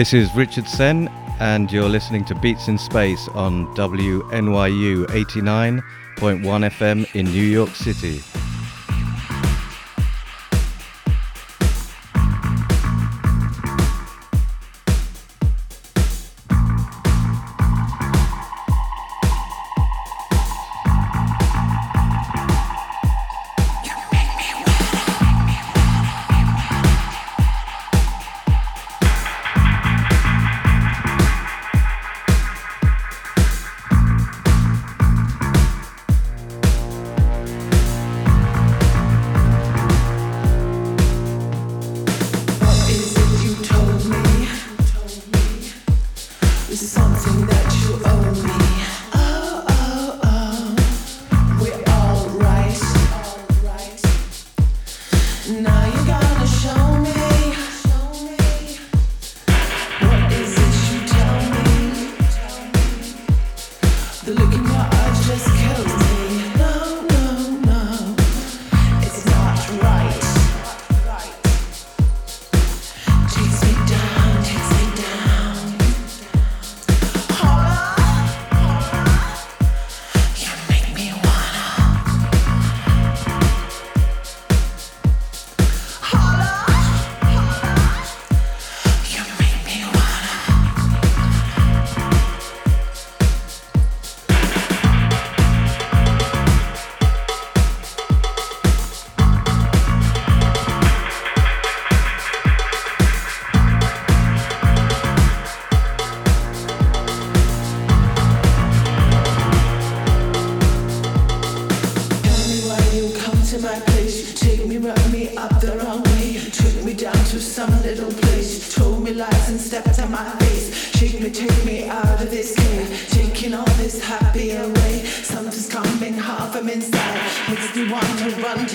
This is Richard Sen, and you're listening to Beats in Space on WNYU 89.1 FM in New York City.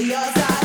Used to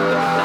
Yeah.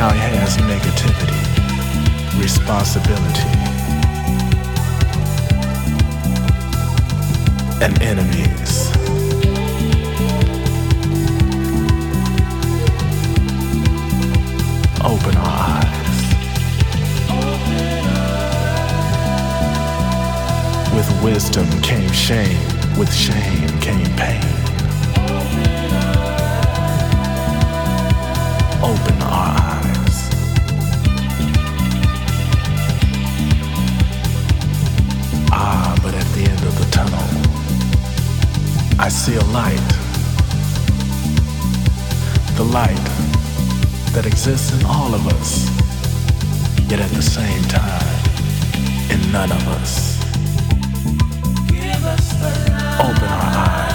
now he has negativity, responsibility, and enemies. Open our eyes. With wisdom came shame, with shame came pain. I see a light. The light that exists in all of us, yet at the same time, in none of us. Open our eyes.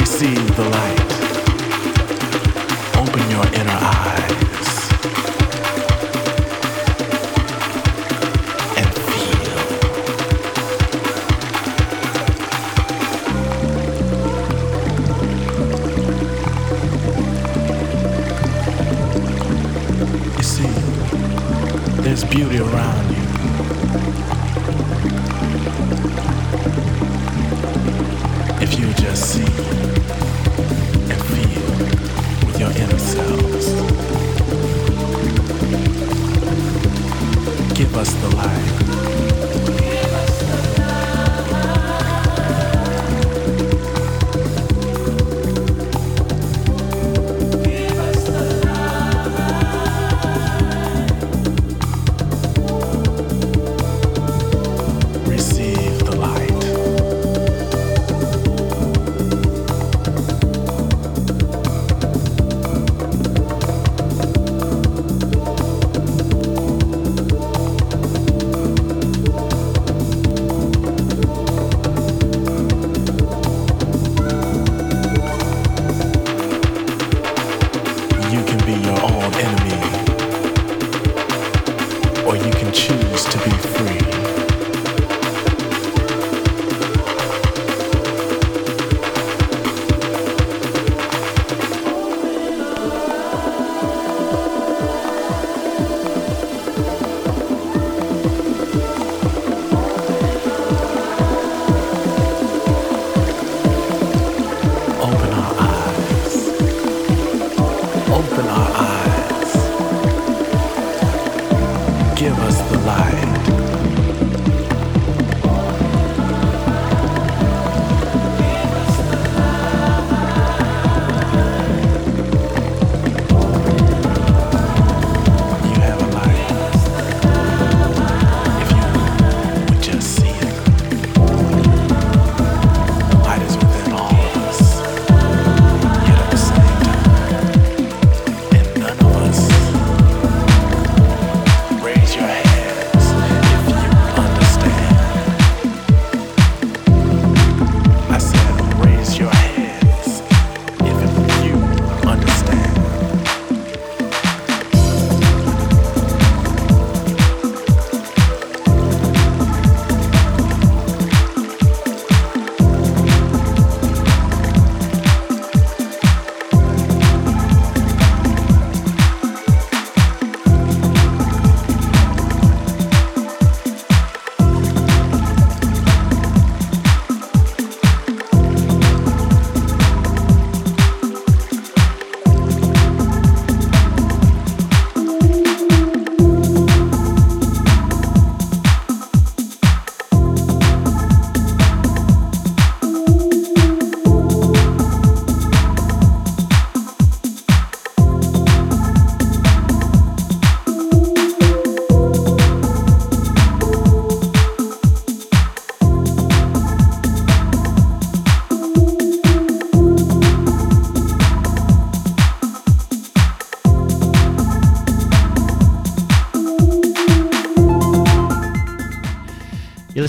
Receive the light. Open your inner eyes. And feel. You see, there's beauty around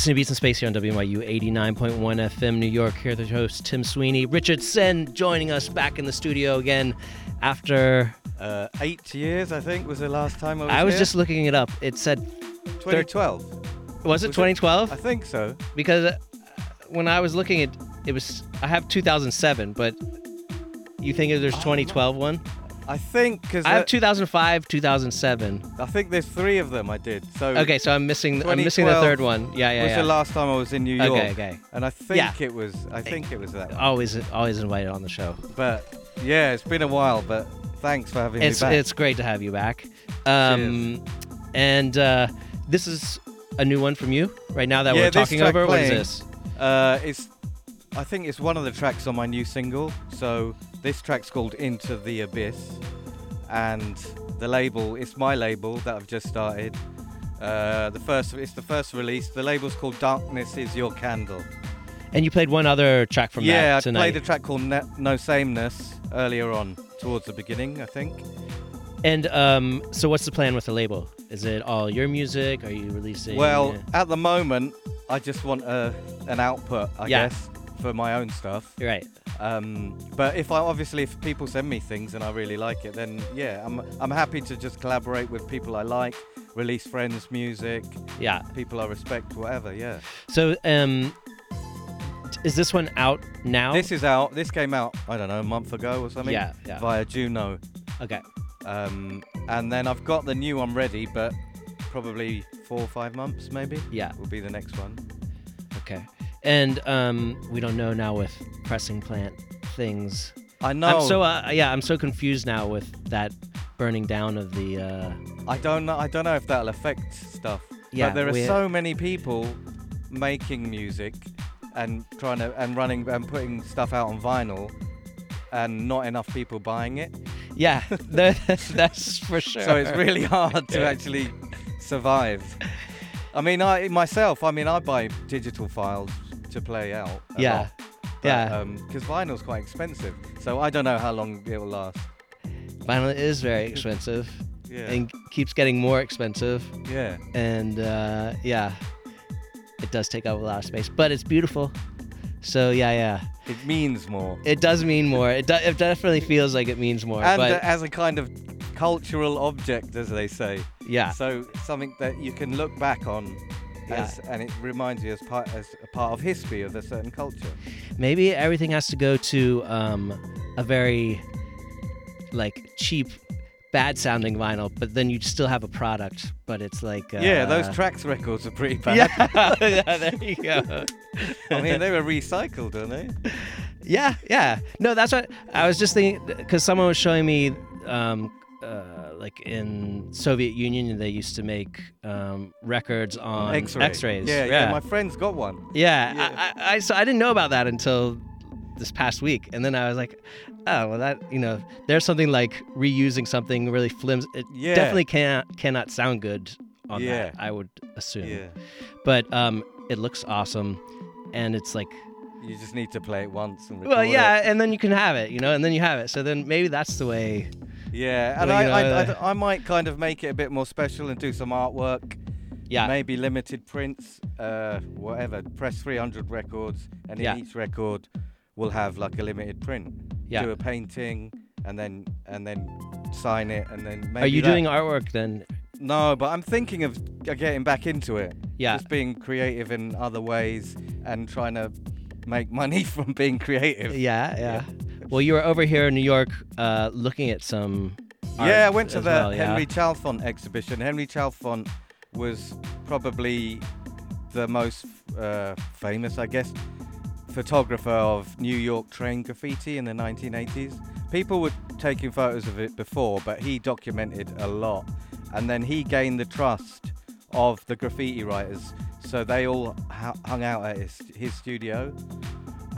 listening to Beats in Space here on WNYU 89.1 FM New York. Here, the host Tim Sweeney, Richard Sen joining us back in the studio again after. Uh, eight years, I think, was the last time I was I was here. just looking it up. It said 2012. was it Was it? 2012? I think so. because uh, when I was looking at it was I have 2007, but you think there's 2012 one? I think because I have 2005, 2007. I think there's three of them I did. So Okay, so I'm missing I'm missing the third one. Yeah, yeah, was yeah. the last time I was in New York. Okay, okay. And I think Yeah. it was. I think it was that. One. Always always invited on the show. But yeah, it's been a while. But thanks for having It's me back. it's great to have you back. Um, and uh, this is a new one from you right now that Yeah, we're talking over. What is this? Uh, it's. I think it's one of the tracks on my new single. So this track's called Into the Abyss, and the label. It's my label that I've just started. Uh, the first. It's the first release. The label's called Darkness Is Your Candle. And you played one other track from yeah, that tonight. Yeah, I played a track called Ne- No Sameness earlier on, towards the beginning, I think. And um, so, what's the plan with the label? Is it all your music? Are you releasing? Well, uh, at the moment, I just want a, an output, I Yeah. guess, for my own stuff. right. Um, but if I obviously if people send me things and I really like it, then yeah, I'm I'm happy to just collaborate with people I like, release friends' music, Yeah. people I respect, whatever. Yeah. So, um, is this one out now? This is out. This came out I don't know a month ago or something. Yeah, yeah. Via Juno. okay. Um, and then I've got the new one ready, but probably four or five months maybe Yeah. will be the next one. Okay. And um, we don't know now with pressing plant things. I know. I'm so uh, yeah. I'm so confused now with that burning down of the. Uh, I don't know. I don't know if that'll affect stuff. Yeah, But there are so many people making music and trying to and running and putting stuff out on vinyl, and not enough people buying it. yeah, that's for sure. So it's really hard to actually survive. I mean, I myself. I mean, I buy digital files to play out. Yeah. lot, but, Yeah. Because vinyl's quite expensive, so I don't know how long it will last. Vinyl is very expensive Yeah. and keeps getting more expensive. yeah. And uh, yeah, it does take up a lot of space, but it's beautiful. So yeah, yeah, It means more. it does mean more. It, do- it definitely feels like it means more. and but as a kind of cultural object, as they say. yeah, So something that you can look back on, Yeah. as, and it reminds you as part as a part of history of a certain culture. maybe everything has to go to um, a very like cheap, bad sounding vinyl, but then you still have a product, but it's like uh, yeah, those tracks records are pretty bad. Yeah, yeah, there you go. I mean, they were recycled, aren't they? Yeah, yeah. No, that's what I was just thinking because someone was showing me, um, uh, like in Soviet Union, they used to make um, records on X-ray. X-rays. Yeah, yeah, yeah, My friend's got one. yeah. yeah. I, I, so I didn't know about that until this past week, and then I was like, oh, well, that you know, there's something like reusing something really flimsy. It Yeah. definitely cannot cannot sound good on Yeah. that. I would assume. Yeah. But um, it looks awesome, and it's like You just need to play it once and well, yeah, it. and then you can have it, you know, and then you have it. So then maybe that's the way. Yeah, and I, you know, I, I, I might kind of make it a bit more special and do some artwork. Yeah. Maybe limited prints, uh, whatever. Press 300 records, and in Yeah. each record will have like a limited print. Yeah. Do a painting, and then and then sign it, and then. Maybe Are you that- doing artwork then? No, but I'm thinking of getting back into it. Yeah. Just being creative in other ways and trying to make money from being creative. Yeah, yeah. Well, you were over here in New York, uh, looking at some. art Yeah, I went to the well, yeah? Henry Chalfant exhibition. Henry Chalfant was probably the most uh, famous, I guess, photographer of New York train graffiti in the 1980s. People were taking photos of it before, but he documented a lot. And then he gained the trust of the graffiti writers, so they all hung out at his, his studio.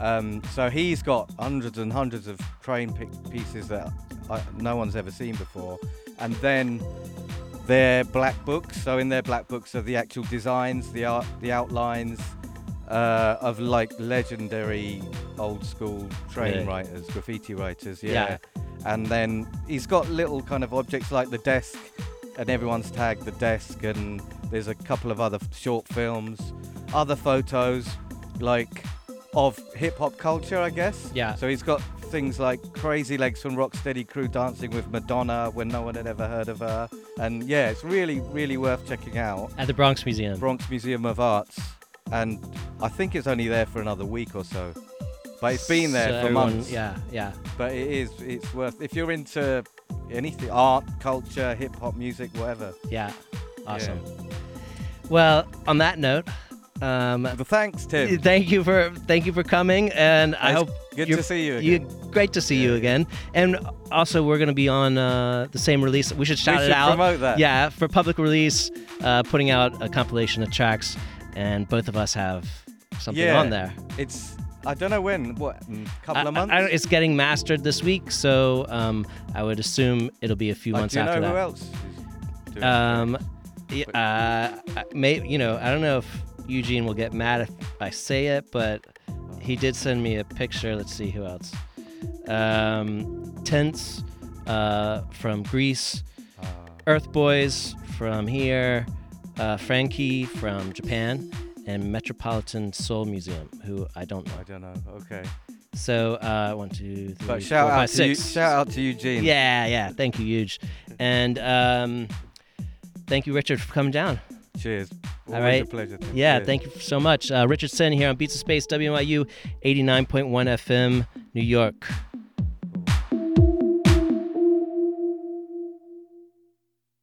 Um, so he's got hundreds and hundreds of train pieces that uh, no one's ever seen before. And then their black books. So in their black books are the actual designs, the art, the outlines uh, of like legendary old school train Really? writers, graffiti writers. Yeah. Yeah. And then he's got little kind of objects like the desk, and everyone's tagged the desk. And there's a couple of other short films, other photos, like of hip hop culture, I guess. Yeah. So he's got things like Crazy Legs from Rocksteady Crew dancing with Madonna when no one had ever heard of her. And yeah, it's really, really worth checking out. At the Bronx Museum. Bronx Museum of Arts. and I think it's only there for another week or so. But it's been there So for everyone- months. Yeah, yeah. But it is. It's worth. If you're into anything, art, culture, hip hop music, whatever. Yeah. Awesome. Well, on that note, um, But thanks, Tim. thank you for thank you for coming, and I hope good to see you You, again. great to see you again. And also, we're going to be on uh, the same release. We should shout we it out. promote that. Yeah, for public release, uh, putting out a compilation of tracks, and both of us have something Yeah. on there. It's. I don't know when. What? Couple I- of months. I, I it's getting mastered this week, so um, I would assume it'll be a few Like, months do you know after who else? Um, yeah, uh, may you know, I don't know if Eugene will get mad if I say it, but he did send me a picture. Let's see who else. Um, Tents uh, from Greece, Uh, Earth Boys from here, uh, Frankie from Japan, and Metropolitan Soul Museum, who I don't know. I don't know. Okay. So uh, one, two, three, But shout four, out five, to you, six. shout out to Eugene. Yeah, yeah. Thank you, huge. And um, thank you, Richard, for coming down. Cheers. All Always right. a pleasure. Tim. Yeah, Cheers. thank you so much. Uh, Richard Sen here on Beats in Space, WNYU 89.1 FM, New York.